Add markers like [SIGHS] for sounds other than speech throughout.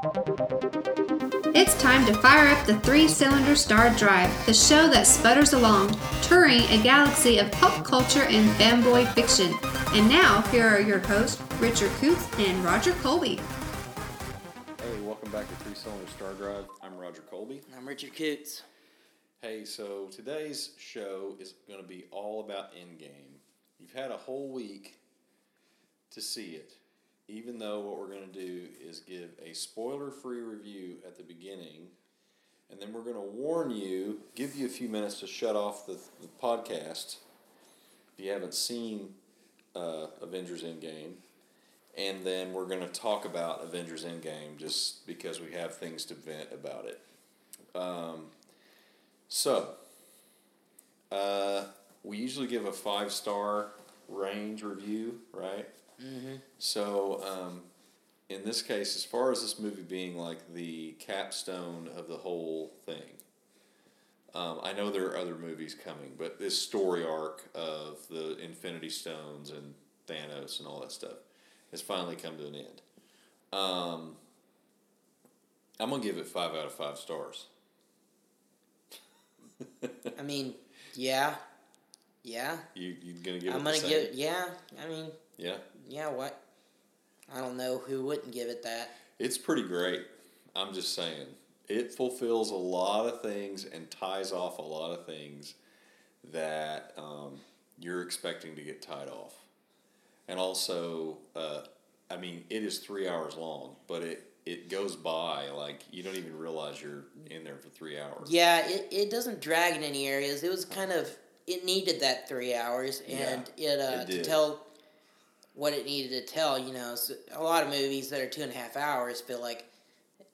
It's time to fire up the three cylinder Star Drive, the show that sputters along, touring a galaxy of pop culture and fanboy fiction. And now, here are your hosts, Richard Coots and Roger Colby. Hey, welcome back to Three Cylinder Star Drive. I'm Roger Colby. I'm Richard Coots. Hey, so today's show is going to be all about Endgame. You've had a whole week to see it, even though what we're going to do is give a spoiler free review at the beginning, and then we're going to warn you, give you a few minutes to shut off the, the podcast if you haven't seen uh, Avengers Endgame. And then we're going to talk about Avengers Endgame just because we have things to vent about it. Um, so, uh, we usually give a five star range review, right? Mm-hmm. So, um, in this case, as far as this movie being like the capstone of the whole thing, um, I know there are other movies coming, but this story arc of the Infinity Stones and Thanos and all that stuff has finally come to an end. Um, I'm gonna give it five out of five stars. I mean, yeah, yeah. You you gonna give I'm it? gonna give. Yeah, I mean, Yeah, yeah. What? I don't know who wouldn't give it that. it's pretty great. I'm just saying, it fulfills a lot of things and ties off a lot of things that um, you're expecting to get tied off. And also, uh, I mean, it is three hours long, but it it goes by like you don't even realize you're in there for three hours. Yeah, it, it doesn't drag in any areas. It was kind of it needed that three hours, and it, uh, it to tell what it needed to tell. You know, so a lot of movies that are two and a half hours feel like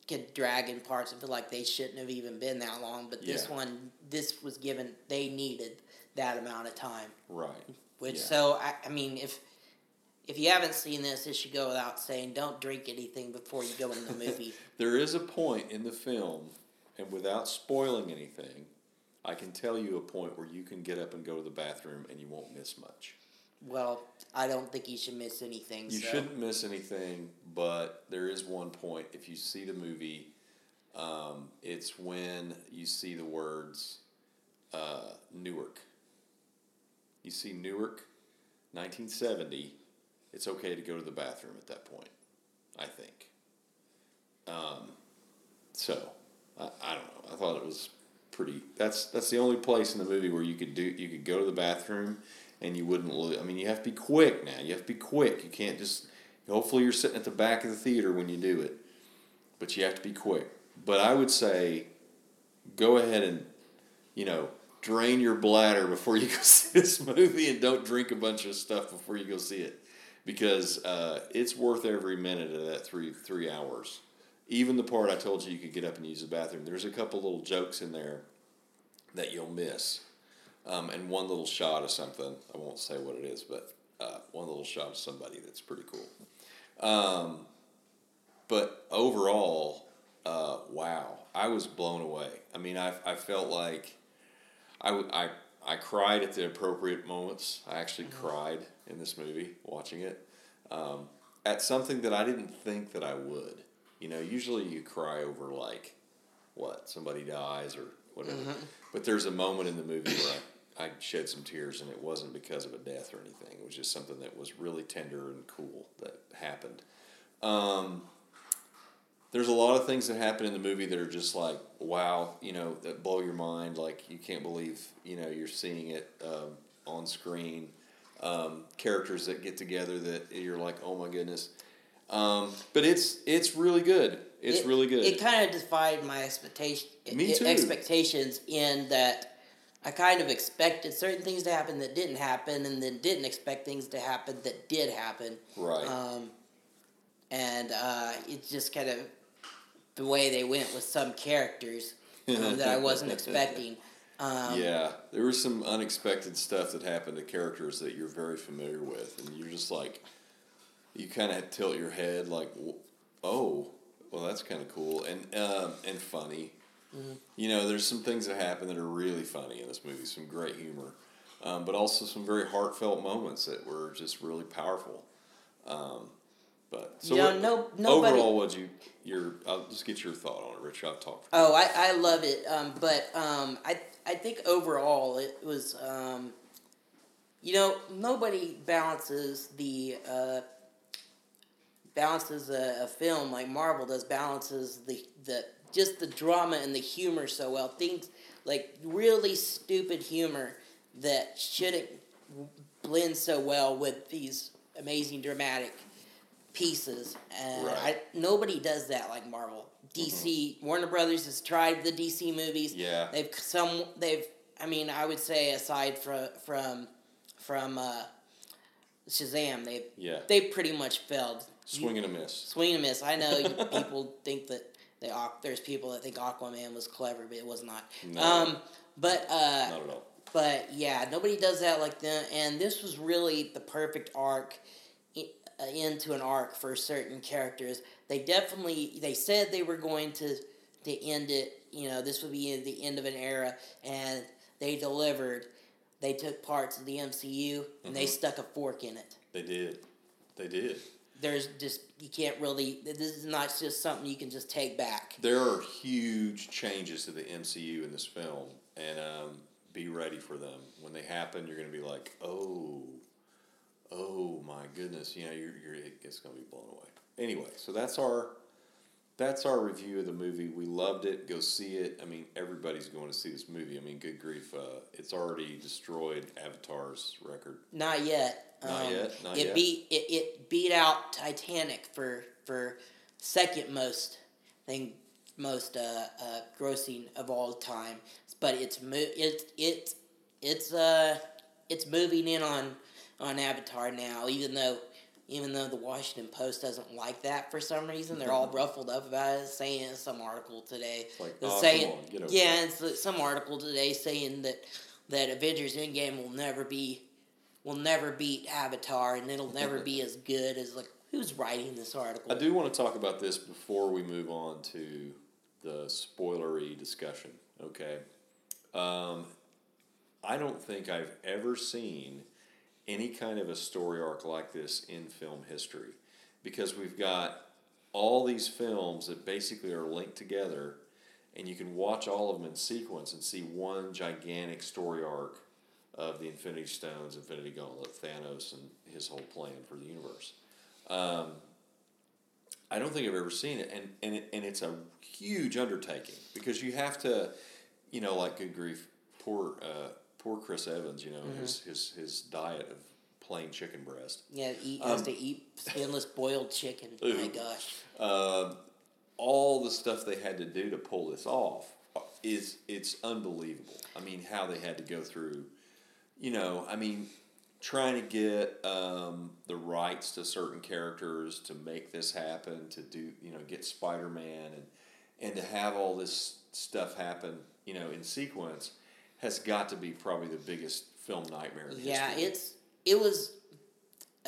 could drag in parts and feel like they shouldn't have even been that long. But this Yeah. one, this was given they needed that amount of time. Right. Which Yeah. so I, I mean if if you haven't seen this, it should go without saying. Don't drink anything before you go into the [LAUGHS] movie. There is a point in the film, and without spoiling anything, I can tell you a point where you can get up and go to the bathroom and you won't miss much. Well, I don't think you should miss anything. You so. shouldn't miss anything, but there is one point. If you see the movie, um, it's when you see the words uh, Newark. You see Newark, 1970. It's okay to go to the bathroom at that point, I think. Um, so, I, I don't know. I thought it was pretty. That's that's the only place in the movie where you could do you could go to the bathroom and you wouldn't lose. I mean, you have to be quick now. You have to be quick. You can't just. Hopefully, you're sitting at the back of the theater when you do it, but you have to be quick. But I would say, go ahead and, you know, drain your bladder before you go [LAUGHS] see this movie, and don't drink a bunch of stuff before you go see it, because uh, it's worth every minute of that three three hours. Even the part I told you you could get up and use the bathroom. There's a couple little jokes in there that you'll miss um, and one little shot of something. I won't say what it is, but uh, one little shot of somebody that's pretty cool. Um, but overall, uh, wow, I was blown away. I mean, I, I felt like I, I, I cried at the appropriate moments. I actually cried in this movie watching it um, at something that I didn't think that I would. You know, usually you cry over like what somebody dies or whatever. But there's a moment in the movie where I, shed some tears, and it wasn't because of a death or anything. It was just something that was really tender and cool that happened. Um, there's a lot of things that happen in the movie that are just like wow, you know, that blow your mind. Like you can't believe you know you're seeing it um, on screen. Um, characters that get together that you're like, oh my goodness. Um, but it's it's really good. It's It- really good. It kind of defied my expectation. Me too. Expectations in that I kind of expected certain things to happen that didn't happen, and then didn't expect things to happen that did happen. right. Um, and uh, it's just kind of the way they went with some characters um, that I wasn't [LAUGHS] expecting. Um, yeah, there was some unexpected stuff that happened to characters that you're very familiar with, and you're just like, you kind of tilt your head, like, oh, well, that's kind of cool and um, and funny. You know, there's some things that happen that are really funny in this movie, some great humor, um, but also some very heartfelt moments that were just really powerful. Um, But so know, what- no- nobody- overall, what you your I'll just get your thought on it, Rich. I've talked. For Oh, I, I love it. Um, but um, I I think overall it was um, you know nobody balances the uh, balances a, a film like Marvel does balances the the just the drama and the humor so well. Things like really stupid humor that shouldn't blend so well with these amazing dramatic pieces. And Right. I, nobody does that like Marvel. DC Warner Brothers has tried the DC movies. Yeah. They've some they've I mean I would say aside from from from uh, Shazam they've Yeah. they pretty much failed. Swing and a miss. Swing and a miss. I know people [LAUGHS] think that they there's people that think Aquaman was clever, but it was not. No. Um, but uh, Not at all. but yeah, nobody does that like them. And this was really the perfect arc uh, into an arc for certain characters. They definitely they said they were going to to end it. You know, this would be the end of an era, and they delivered. They took parts of the MCU and they stuck a fork in it. They did. They did. There's just you can't really. This is not just something you can just take back. There are huge changes to the MCU in this film, and um, be ready for them. When they happen, you're going to be like, oh, oh my goodness, you know, you're, you're it's going to be blown away. Anyway, so that's our that's our review of the movie. We loved it. Go see it. I mean, everybody's going to see this movie. I mean, good grief, uh, it's already destroyed Avatar's record. Not yet. Not Um, yet, not it yet. beat it, it beat out Titanic for for second most thing most uh, uh, grossing of all time. But it's mo- it it it's uh it's moving in on on Avatar now. Even though even though the Washington Post doesn't like that for some reason, they're all ruffled up about it, saying some article today. like, "Oh, saying, on, get over yeah, it." it's some article today saying that that Avengers Endgame will never be will never beat Avatar, and it'll never be as good as like who's writing this article. I do want to talk about this before we move on to the spoilery discussion. Okay. Um, I don't think I've ever seen any kind of a story arc like this in film history because we've got all these films that basically are linked together and you can watch all of them in sequence and see one gigantic story arc of the Infinity Stones, Infinity Gauntlet, Thanos, and his whole plan for the universe. Um, I don't think I've ever seen it, and and it, and it's a huge undertaking because you have to, you know, like good grief, poor uh, poor Chris Evans, you know, his his his diet of plain chicken breast. yeah, eat, has Um, to eat skinless boiled chicken. My gosh, Um, all the stuff they had to do to pull this off is it's unbelievable. I mean, how they had to go through, you know, I mean, trying to get um, the rights to certain characters to make this happen, to do, you know, get Spider Man and and to have all this stuff happen, you know, in sequence, has got to be probably the biggest film nightmare. In yeah, history. it's it was.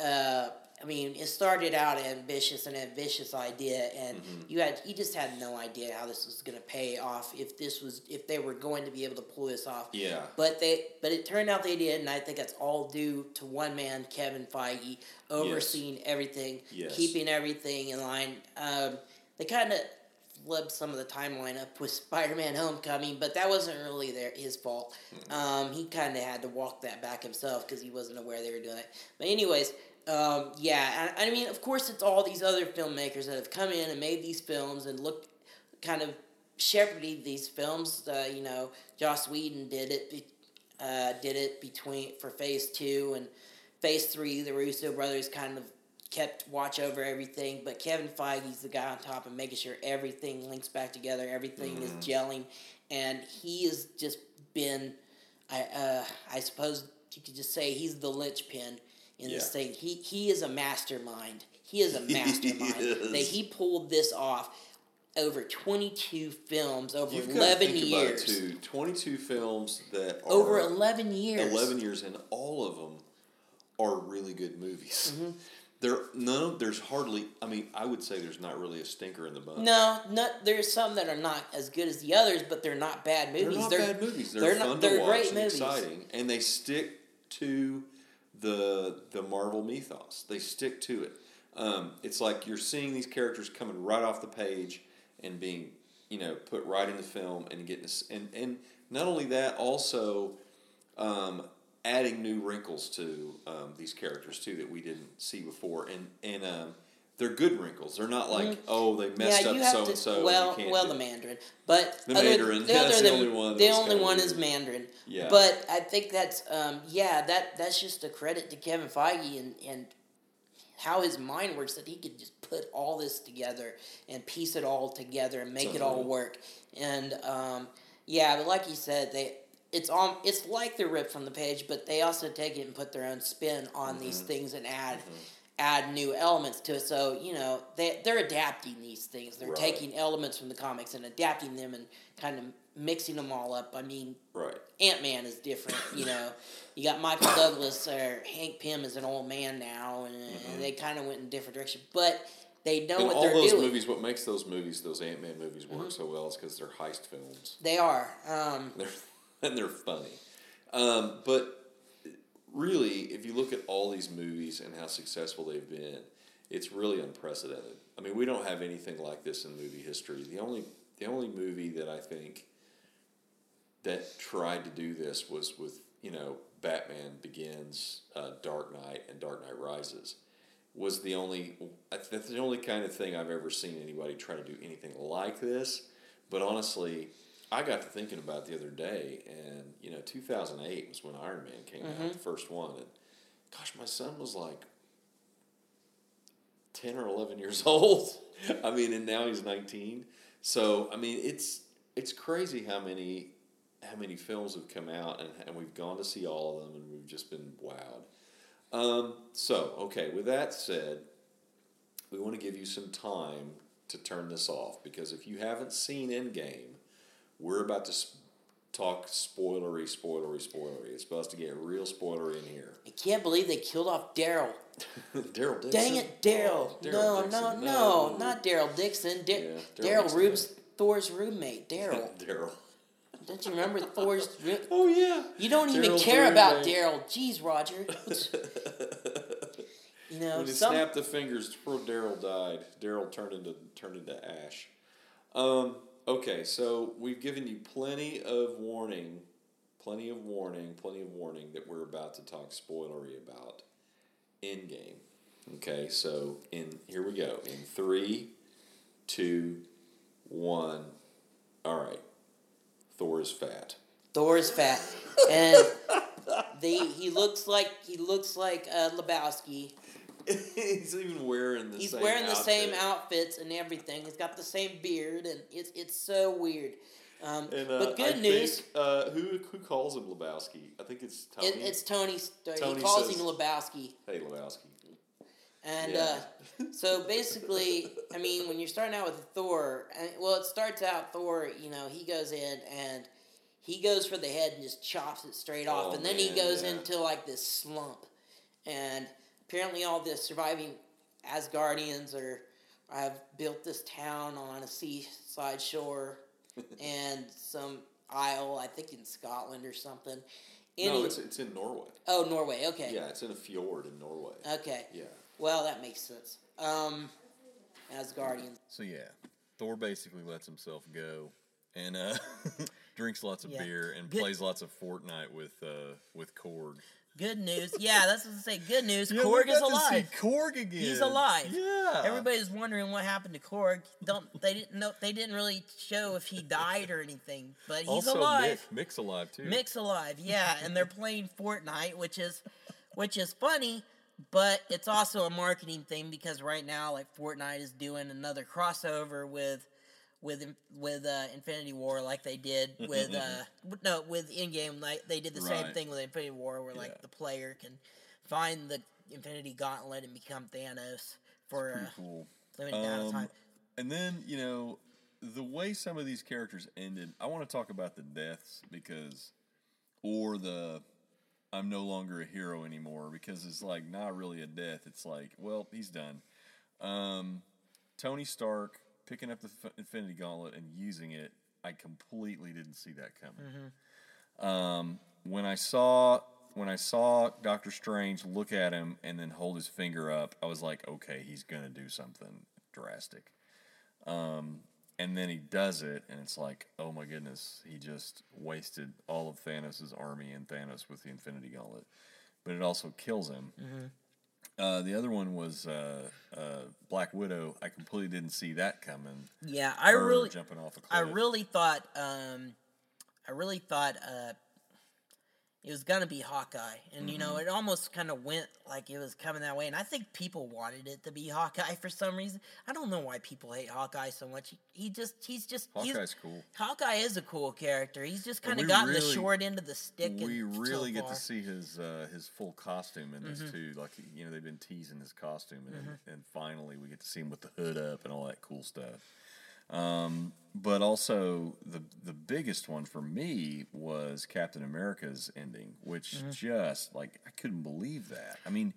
Uh, I mean, it started out ambitious, an ambitious idea, and Mm-hmm. you had you just had no idea how this was going to pay off. If this was, if they were going to be able to pull this off, yeah. But they, but it turned out they did, and I think that's all due to one man, Kevin Feige, overseeing everything, Yes. keeping everything in line. Um, they kind of flipped some of the timeline up with [LAUGHS] Spider-Man: Homecoming, but that wasn't really their his fault. Um, he kind of had to walk that back himself because he wasn't aware they were doing it. But anyways. Um, yeah, I, I mean, of course, it's all these other filmmakers that have come in and made these films and looked kind of shepherded these films. Uh, you know, Joss Whedon did it. Uh, did it between for Phase Two and Phase Three. The Russo brothers kind of kept watch over everything, but Kevin Feige's the guy on top and making sure everything links back together. Everything is gelling, and he has just been. I uh, I suppose you could just say he's the linchpin in this thing. He he is a mastermind. He is a [LAUGHS] mastermind. That he pulled this off over 22 films over You've got to 11 think years. too. Twenty-two films that are Over 11 years. 11 years, and all of them are really good movies. Mm-hmm. There, no, there's hardly. I mean, I would say there's not really a stinker in the bunch. No, not there's some that are not as good as the others, but they're not bad movies. they're not bad movies. They're, they're fun not- to they're watch great and movies. exciting, and they stick to the the Marvel mythos. They stick to it. Um, it's like you're seeing these characters coming right off the page and being, you know, put right in the film and getting and and not only that, also um, adding new wrinkles to um, these characters too that we didn't see before, and and um, they're good wrinkles. They're not like oh they messed Mm-hmm. yeah, up so and so. Well, well, the Mandarin, but The other, Mandarin, the, that's the than- only one The only one is. Mandarin. Yeah. But I think that's um, yeah that that's just a credit to Kevin Feige and and how his mind works that he could just put all this together and piece it all together and make it all work. And um, yeah, but like you said, they it's on it's like they're ripped from the page, but they also take it and put their own spin on these Mm-hmm. things and add add new elements to it. So you know they they're adapting these things. They're Right. taking elements from the comics and adapting them and kind of mixing them all up. I mean, right. Ant Man is different. You know, you got Michael Douglas or Hank Pym is an old man now, and, and they kind of went in different direction. But they know And what all they're those doing. movies, what makes those movies, those Ant Man movies, work so well is because they're heist films. They are. Um, They're [LAUGHS] and they're funny. Um, but really, if you look at all these movies and how successful they've been, it's really unprecedented. I mean, we don't have anything like this in movie history. The only the only movie that I think that tried to do this was with you know Batman Begins, uh, Dark Knight, and Dark Knight Rises. Was the only that's the only kind of thing I've ever seen anybody try to do anything like this. But honestly, I got to thinking about it the other day, and you know, two thousand eight was when Iron Man came out, the first one, and gosh, my son was like ten or eleven years [LAUGHS] old. I mean, and now he's nineteen. So I mean, it's it's crazy how many how many films have come out, and, and we've gone to see all of them, and we've just been wowed. Um, so okay, with that said, we want to give you some time to turn this off because if you haven't seen Endgame, we're about to sp- talk spoilery, spoilery, spoilery. It's supposed to get real spoilery in here. I can't believe they killed off Daryl. [LAUGHS] Daryl Dixon. Dang it, Daryl! Oh, no, Dixon, no, no, not Daryl Dixon. Da- Yeah, Daryl Daryl Rubes, Thor's roommate. Daryl. [LAUGHS] Daryl. Don't you remember Thor's? [LAUGHS] Roo- Oh yeah. You don't even care about. Daryl. Jeez, Roger. you know, When he some snapped the fingers, poor Daryl died. Daryl turned into turned into ash. Um, okay, so we've given you plenty of warning, plenty of warning, plenty of warning that we're about to talk spoilery about Endgame. Okay, so in here we go. In three, two, one. All right. Thor is fat. Thor is fat, and they he looks like he looks like uh, Lebowski. [LAUGHS] He's even wearing the He's same wearing the same outfits and everything. He's got the same beard, and it's it's so weird. Um, And, uh, but good I news, Think, uh, who who calls him Lebowski? I think it's Tony. it, it's Tony. Tony he calls says- him Lebowski, hey Lebowski. and Yeah. uh, so basically, [LAUGHS] I mean, when you're starting out with Thor, and, well, it starts out Thor. You know, he goes in and he goes for the head and just chops it straight off, Oh, and then he goes yeah. into like this slump, and apparently all the surviving Asgardians are have built this town on a seaside shore [LAUGHS] and some isle, I think in Scotland or something. no, it's it's in Norway. oh, Norway. Okay. Yeah, it's in a fjord in Norway. Okay. Yeah. Well, that makes sense. Um, Asgardians. So yeah, Thor basically lets himself go and uh, [LAUGHS] drinks lots of Yeah. beer and Good- plays lots of Fortnite with uh, with Korg. Good news. Yeah, that's what I say. Good news. Yeah, we Korg is got to see alive. Korg again. He's alive. Yeah. Everybody's wondering what happened to Korg. Don't they didn't know they didn't really show if he died or anything, but he's also alive. Mick, Mick's alive too. Mick's alive, yeah, and they're playing Fortnite, which is which is funny, but it's also a marketing thing because right now, like Fortnite is doing another crossover with with with uh, Infinity War, like they did [LAUGHS] with uh, no with Endgame, like they did the same thing with Infinity War, where like the player can find the Infinity Gauntlet and become Thanos for a cool. limited amount of Um, time. And then you know the way some of these characters ended. I want to talk about the deaths because, or the I'm no longer a hero anymore because it's like not really a death. It's like well he's done. Um, Tony Stark picking up the F- Infinity Gauntlet and using it. I completely didn't see that coming. Um, when I saw when I saw Doctor Strange look at him and then hold his finger up, I was like, okay, he's gonna do something drastic. Um, and then he does it, and it's like, oh my goodness, he just wasted all of Thanos' army and Thanos with the Infinity Gauntlet. But it also kills him. Uh, the other one was uh, uh, Black Widow. I completely didn't see that coming. Yeah, I Her really, jumping off a cliff. I really thought, um, I really thought uh, it was gonna be Hawkeye, and you know, Mm-hmm. it almost kind of went like it was coming that way. And I think people wanted it to be Hawkeye for some reason. I don't know why people hate Hawkeye so much. He, he just, he's just, he's, Hawkeye's cool. Hawkeye is a cool character. He's just kind of gotten the short end of the stick. we so really get far. to see his uh, his full costume in Mm-hmm. this too. Like you know, they've been teasing his costume, and then, and finally we get to see him with the hood up and all that cool stuff. Um, but also the the biggest one for me was Captain America's ending, which Mm-hmm. just like I couldn't believe that. I mean,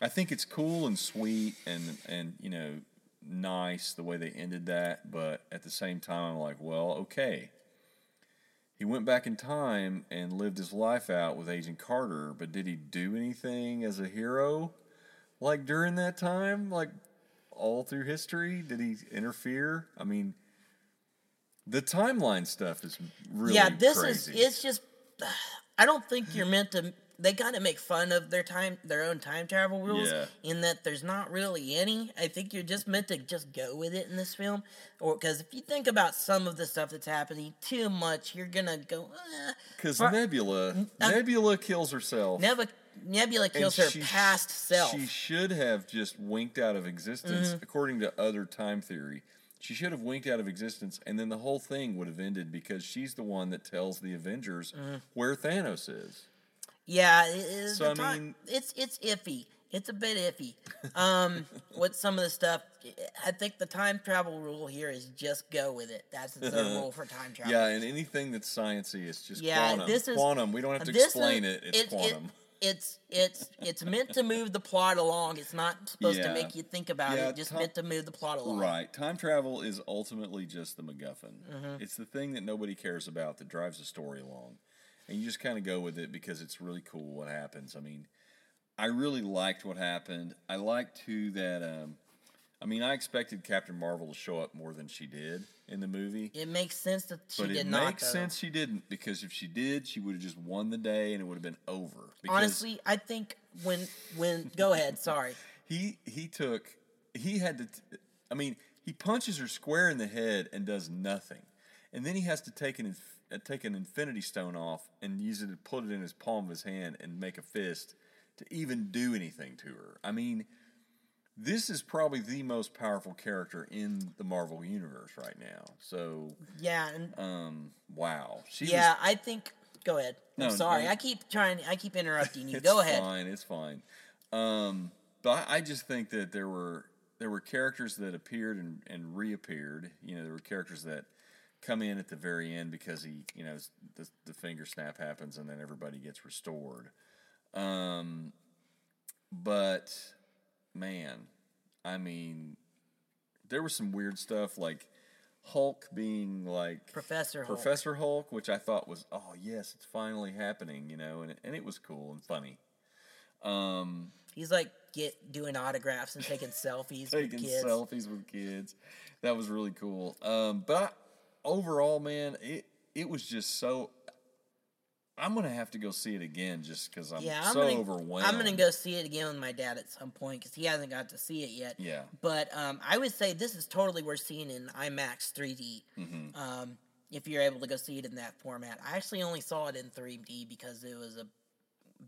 I think it's cool and sweet and and you know nice the way they ended that, but at the same time I'm like, well, okay, he went back in time and lived his life out with Agent Carter, but did he do anything as a hero like during that time? Like all through history? Did he interfere? I mean, the timeline stuff is really yeah, this crazy. is it's just [SIGHS] I don't think you're meant to they kind of make fun of their time their own time travel rules Yeah. in that there's not really any. I think you're just meant to just go with it in this film or because if you think about some of the stuff that's happening too much, you're to go eh. Because For- Nebula, uh, Nebula kills herself. Nebula, Nebula and kills her she sh- past self. Mm-hmm. She should have just winked out of existence, according to other time theory. She should have winked out of existence, and then the whole thing would have ended because she's the one that tells the Avengers Mm-hmm. where Thanos is. Yeah, it, So, I ti- mean- it's it's iffy. It's a bit iffy. Um, [LAUGHS] with some of the stuff, I think the time travel rule here is just go with it. That's the [LAUGHS] rule for time travel. Yeah, and anything that's sciency is just Yeah, quantum. this is quantum. We don't have to explain is- it. It's quantum. It's it's it's meant to move the plot along. It's not supposed to make you think about Yeah, it. Just meant to move the plot along. Right. Time travel is ultimately just the MacGuffin. Mm-hmm. It's the thing that nobody cares about that drives the story along. And you just kind of go with it because it's really cool what happens. I mean, I really liked what happened. I liked too that, um, I mean, I expected Captain Marvel to show up more than she did in the movie. It makes sense that she but did it not. It makes though. sense she didn't because if she did, she would have just won the day and it would have been over. Because Honestly, I think when when go ahead. [LAUGHS] Sorry. he he took he had to t- i mean he punches her square in the head and does nothing and then he has to take an inf- uh, take an infinity stone off and use it to put it in his palm of his hand and make a fist to even do anything to her i mean this is probably the most powerful character in the marvel universe right now so Yeah, and um wow she yeah, was I think. Go ahead. No, I'm sorry. no. I keep trying. I keep interrupting you. [LAUGHS] Go ahead. Fine, it's fine. Um, but I, I just think that there were there were characters that appeared and, and reappeared. You know, there were characters that come in at the very end because he, you know, the, the finger snap happens and then everybody gets restored. Um, but man, I mean, there was some weird stuff like Hulk being like Professor Hulk. Professor Hulk, which I thought was, oh yes, it's finally happening, you know, and it, and it was cool and funny. Um, He's like get doing autographs and taking selfies with taking kids. selfies with kids, that was really cool. Um, but I, overall, man, it it was just so. I'm gonna have to go see it again just because I'm yeah, I'm so gonna, overwhelmed. I'm gonna go see it again with my dad at some point because he hasn't got to see it yet. Yeah. But um, I would say this is totally worth seeing in IMAX 3D. Mm-hmm. Um, if you're able to go see it in that format, I actually only saw it in 3D because it was a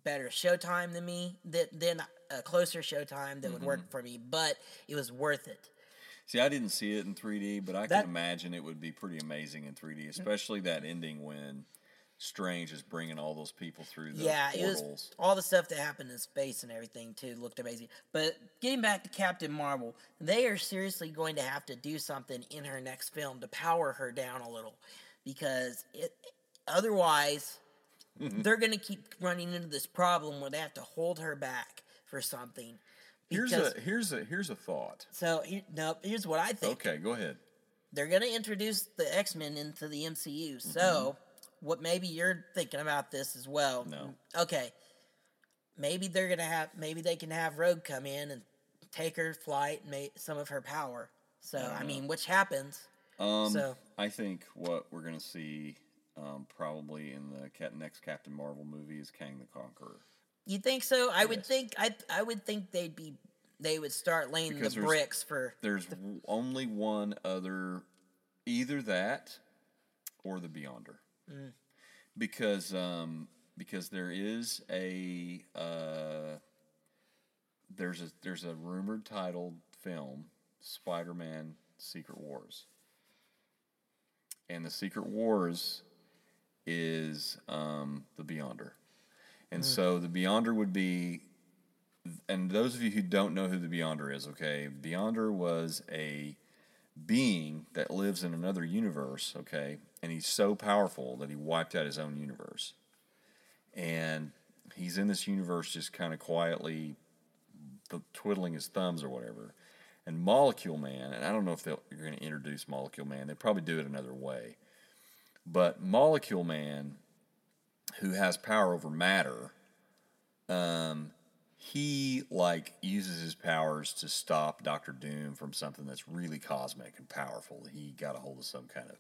better showtime than me, that than a closer showtime that would Mm-hmm. work for me. But it was worth it. See, I didn't see it in 3D, but I That- can imagine it would be pretty amazing in 3D, especially that ending when Strange is bringing all those people through the yeah, it was all the stuff that happened in space and everything too looked amazing. But getting back to Captain Marvel, they are seriously going to have to do something in her next film to power her down a little, because it otherwise Mm-hmm. [LAUGHS] they're going to keep running into this problem where they have to hold her back for something. Here's a here's a here's a thought. so here, no, here's what I think Okay, go ahead. they're going to introduce the X Men into the MCU. So, Mm-hmm. What maybe you're thinking about this as well? No. Okay. maybe they're gonna have maybe they can have Rogue come in and take her flight and make some of her power. So I, mean, which happens. Um, So- I think what we're gonna see um, probably in the cat, next Captain Marvel movie is Kang the Conqueror. You think so? I would think I I would think they'd be they would start laying Because the bricks for There's w- only one other, either that or the Beyonder, Mm. because um, because there is a uh, there's a there's a rumored titled film Spider-Man Secret Wars, and the Secret Wars is um, the Beyonder, and so the Beyonder would be and those of you who don't know who the Beyonder is, okay, Beyonder was a being that lives in another universe, okay, and he's so powerful that he wiped out his own universe. And he's in this universe just kind of quietly twiddling his thumbs or whatever. And Molecule Man, and I don't know if they'll, you're going to introduce Molecule Man, they probably do it another way. But Molecule Man, who has power over matter, um, he like uses his powers to stop Doctor Doom from something that's really cosmic and powerful. He got a hold of some kind of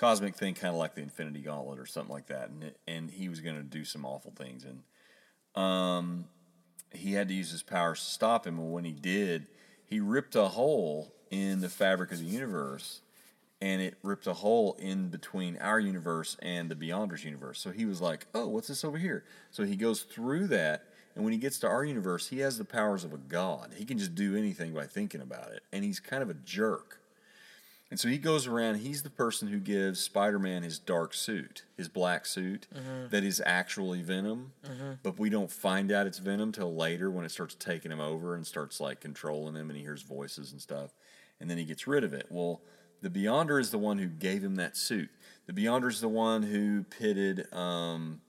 cosmic thing, kind of like the Infinity Gauntlet or something like that, and and he was going to do some awful things, and um, he had to use his powers to stop him. And when he did, he ripped a hole in the fabric of the universe, and it ripped a hole in between our universe and the Beyonders universe. So he was like, "Oh, what's this over here?" So he goes through that, and when he gets to our universe, he has the powers of a god. He can just do anything by thinking about it, and he's kind of a jerk. And so he goes around, he's the person who gives Spider Man his dark suit, his black suit, that is actually Venom. But we don't find out it's Venom till later when it starts taking him over and starts like controlling him and he hears voices and stuff. And then he gets rid of it. Well, the Beyonder is the one who gave him that suit. The Beyonder is the one who pitted um,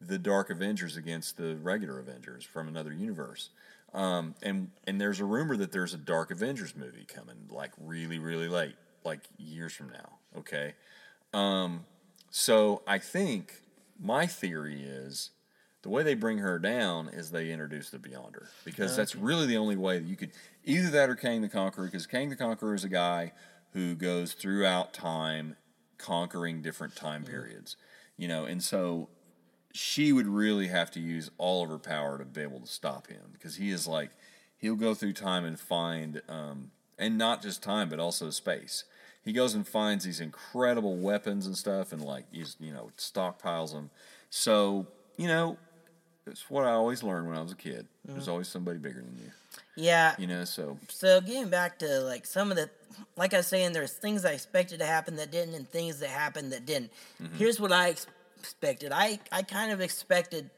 the Dark Avengers against the regular Avengers from another universe. Um, and and there's a rumor that there's a Dark Avengers movie coming, like really, really late, like years from now. Okay, um, so I think my theory is the way they bring her down is they introduce the Beyonder because that's really the only way that you could either that or Kang the Conqueror because Kang the Conqueror is a guy who goes throughout time conquering different time periods, you know, and so she would really have to use all of her power to be able to stop him because he is like he'll go through time and find um, and not just time but also space he goes and finds these incredible weapons and stuff and like he's you know stockpiles them so you know it's what i always learned when i was a kid there's always somebody bigger than you yeah. you know so So getting back to like some of the, like I was saying, there's things I expected to happen that didn't, and things that happened that didn't. Mm-hmm. Here's what I expected. I I kind of expected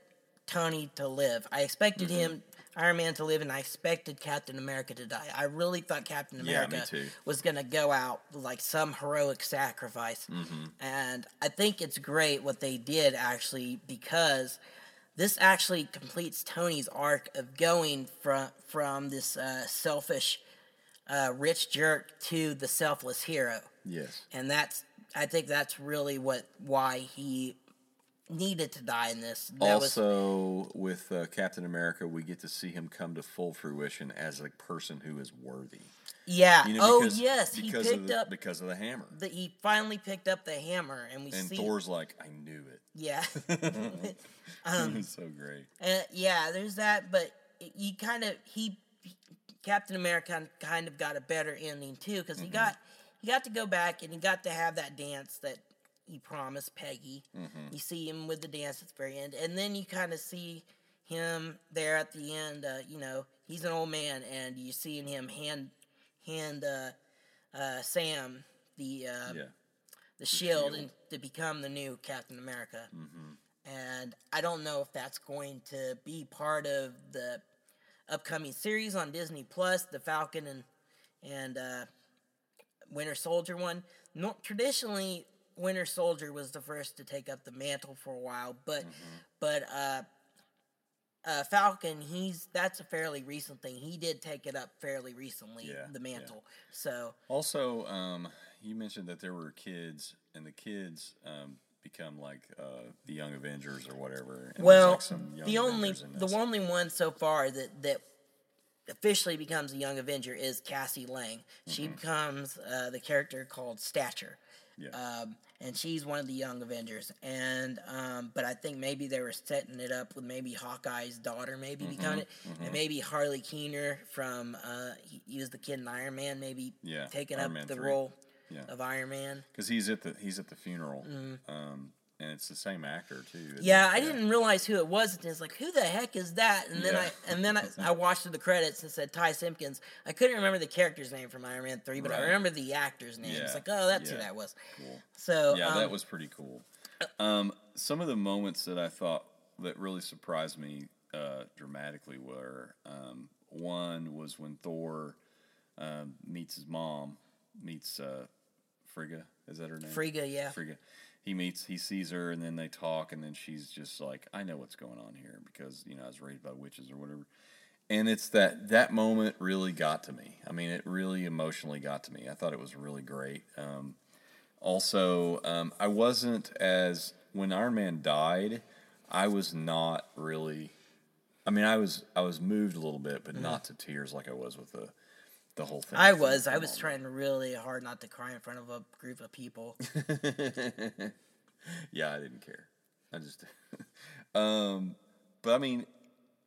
Tony to live. I expected Mm-hmm. him. Iron Man to live, and I expected Captain America to die. I really thought Captain America too. was gonna go out like some heroic sacrifice, Mm-hmm. and I think it's great what they did actually because this actually completes Tony's arc of going from from this uh, selfish, uh, rich jerk to the selfless hero, yes and that's I think that's really what why he needed to die in this. That was also with uh, captain america we get to see him come to full fruition as a person who is worthy yeah. you know, oh because, yes, he because picked of the, up because of the hammer the he finally picked up the hammer, and we and see thor's like i knew it yeah. [LAUGHS] [LAUGHS] was so great Uh, yeah, there's that, but you kind of he Captain America kind of got a better ending too because he got he got to go back and he got to have that dance that he promised Peggy. You see him with the dance at the very end, and then you kind of see him there at the end. Uh, you know, he's an old man, and you see him hand hand uh, uh, Sam the uh, yeah the shield, and to become the new Captain America. And I don't know if that's going to be part of the upcoming series on Disney Plus, the Falcon and and uh, Winter Soldier one. No, traditionally, Winter Soldier was the first to take up the mantle for a while, but but uh, uh, Falcon, he's that's a fairly recent thing. He did take it up fairly recently, Yeah, the yeah. mantle. So Also, um, you mentioned that there were kids, and the kids um, become like uh, the Young Avengers or whatever. Well, like, the only Avengers the only one so far that that officially becomes a young Avenger is Cassie Lang. She becomes uh, the character called Stature. Yeah. Um, and she's one of the young Avengers, and um, but I think maybe they were setting it up with maybe Hawkeye's daughter, maybe Mm-hmm, becoming it, and maybe Harley Keener from uh, he, he was the kid in Iron Man, maybe Yeah, taking Iron up Man the 3. role Yeah. of Iron Man. because he's at the he's at the funeral, Mm-hmm. um, and it's the same actor too. Yeah. I didn't realize who it was. And it's like, who the heck is that? And then Yeah. I and then I, [LAUGHS] I watched the credits and said Ty Simpkins. I couldn't remember the character's name from Iron Man Three, but I remember the actor's name. Yeah. It's like, oh, that's who that was. Cool. So Yeah, um, that was pretty cool. Um, some of the moments that I thought that really surprised me uh, dramatically were um, one was when Thor um, meets his mom, meets uh, Frigga. Is that her name? Frigga, yeah. Frigga. He meets, he sees her, and then they talk, and then she's just like, "I know what's going on here because you know I was raised by witches or whatever." And it's that that moment really got to me. I mean, it really emotionally got to me. I thought it was really great. Um, also, um, I wasn't as when Iron Man died. I was not really. I mean, I was I was moved a little bit, but not to tears like I was with the the whole thing. I was. I was trying really hard not to cry in front of a group of people. [LAUGHS] yeah, I didn't care. I just, [LAUGHS] um, but I mean,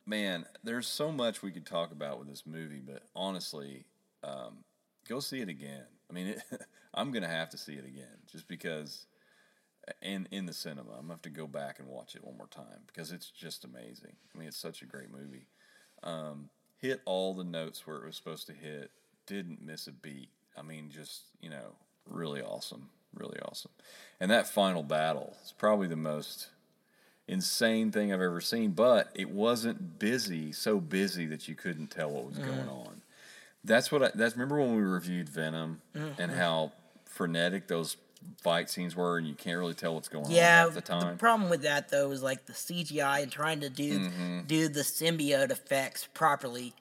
man, there's so much we could talk about with this movie. But honestly, um, go see it again. I mean, it, [LAUGHS] I'm gonna have to see it again just because, in in the cinema, I'm gonna have to go back and watch it one more time because it's just amazing. I mean, it's such a great movie. Um, hit all the notes where it was supposed to hit. Didn't miss a beat. I mean, just you know, really awesome, really awesome. And that final battle is probably the most insane thing I've ever seen. But it wasn't busy, so busy that you couldn't tell what was going on. That's what I. That's remember when we reviewed Venom and how frenetic those fight scenes were, and you can't really tell what's going Yeah, on at the time. The problem with that though is like the CGI and trying to do Mm-hmm. do the symbiote effects properly.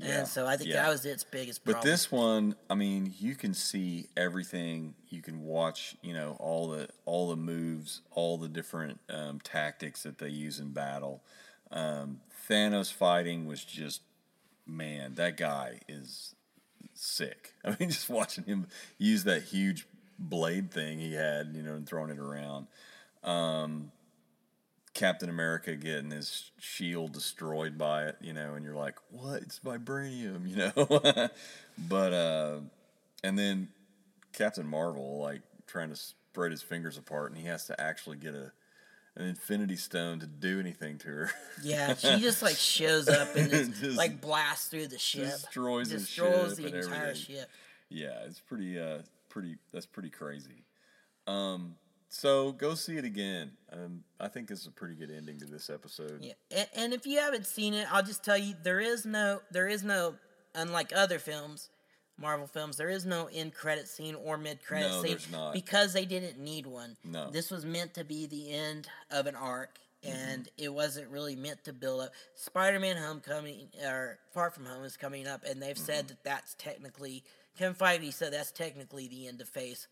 Yeah, And so I think yeah. that was its biggest problem. But this one, I mean, you can see everything. You can watch, you know, all the all the moves, all the different um, tactics that they use in battle. Um, Thanos fighting was just, man, that guy is sick. [LAUGHS] I mean, just watching him use that huge blade thing he had, you know, and throwing it around. Um, Captain America getting his shield destroyed by it, you know, and you're like, what? It's vibranium, [LAUGHS] you know? but, uh, and then Captain Marvel, like, trying to spread his fingers apart, and he has to actually get a an Infinity Stone to do anything to her. Yeah, [LAUGHS] she just like shows up and just, [LAUGHS] Just like blasts through the ship, destroys destroys ship the entire everything. ship. yeah, it's pretty, uh, pretty, that's pretty crazy. Um, so go see it again. Um, I think it's a pretty good ending to this episode. Yeah, and, and if you haven't seen it, I'll just tell you there is no, there is no, unlike other films, Marvel films, there is no end credit scene or mid credit No, scene there's not. because they didn't need one. No. this was meant to be the end of an arc, Mm-hmm. and it wasn't really meant to build up. Spider-Man: Homecoming or Far From Home is coming up, and they've said Mm-hmm. that that's technically Kevin Feige said that's technically the end of Phase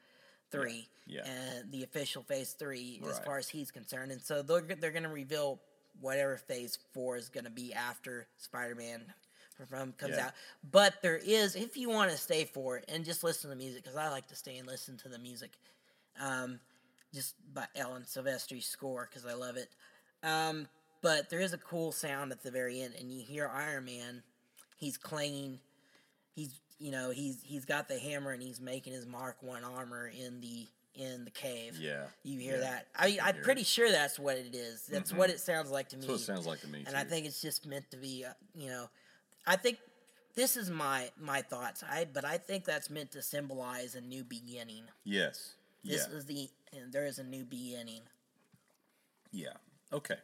Three, Yeah. and the official Phase Three as far as he's concerned, and so they're they're going to reveal whatever Phase Four is going to be after Spider-Man from comes Yeah. out. But there is, if you want to stay for it and just listen to the music, because I like to stay and listen to the music, um, just by Alan Silvestri's score because I love it. Um, but there is a cool sound at the very end, and you hear Iron Man. He's clanging. He's you know he's he's got the hammer and he's making his Mark One armor in the in the cave. Yeah, You hear yeah. that? I, I'm hear Mm-hmm. pretty sure that's what it is. That's what it sounds like to me. That's what it sounds like to me. and I think it's just meant to be, uh, you know, I think this is my my thoughts. I but I think that's meant to symbolize a new beginning. yes, This yeah, is the and there is a new beginning. yeah. Okay.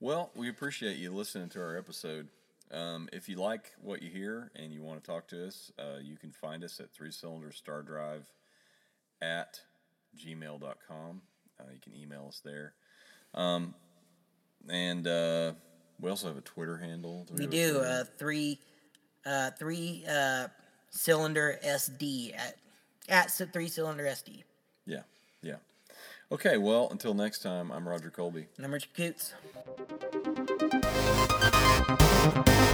Well, we appreciate you listening to our episode. Um, if you like what you hear and you want to talk to us, uh, you can find us at three cylinder star drive at gmail.com. Uh, you can email us there. Um, and uh, we also have a Twitter handle. We have a do Twitter uh, three uh, three uh, cylinder SD at at three cylinder SD. Yeah, yeah. Okay, well, until next time, I'm Roger Colby. And I'm Richard Coots. Bye.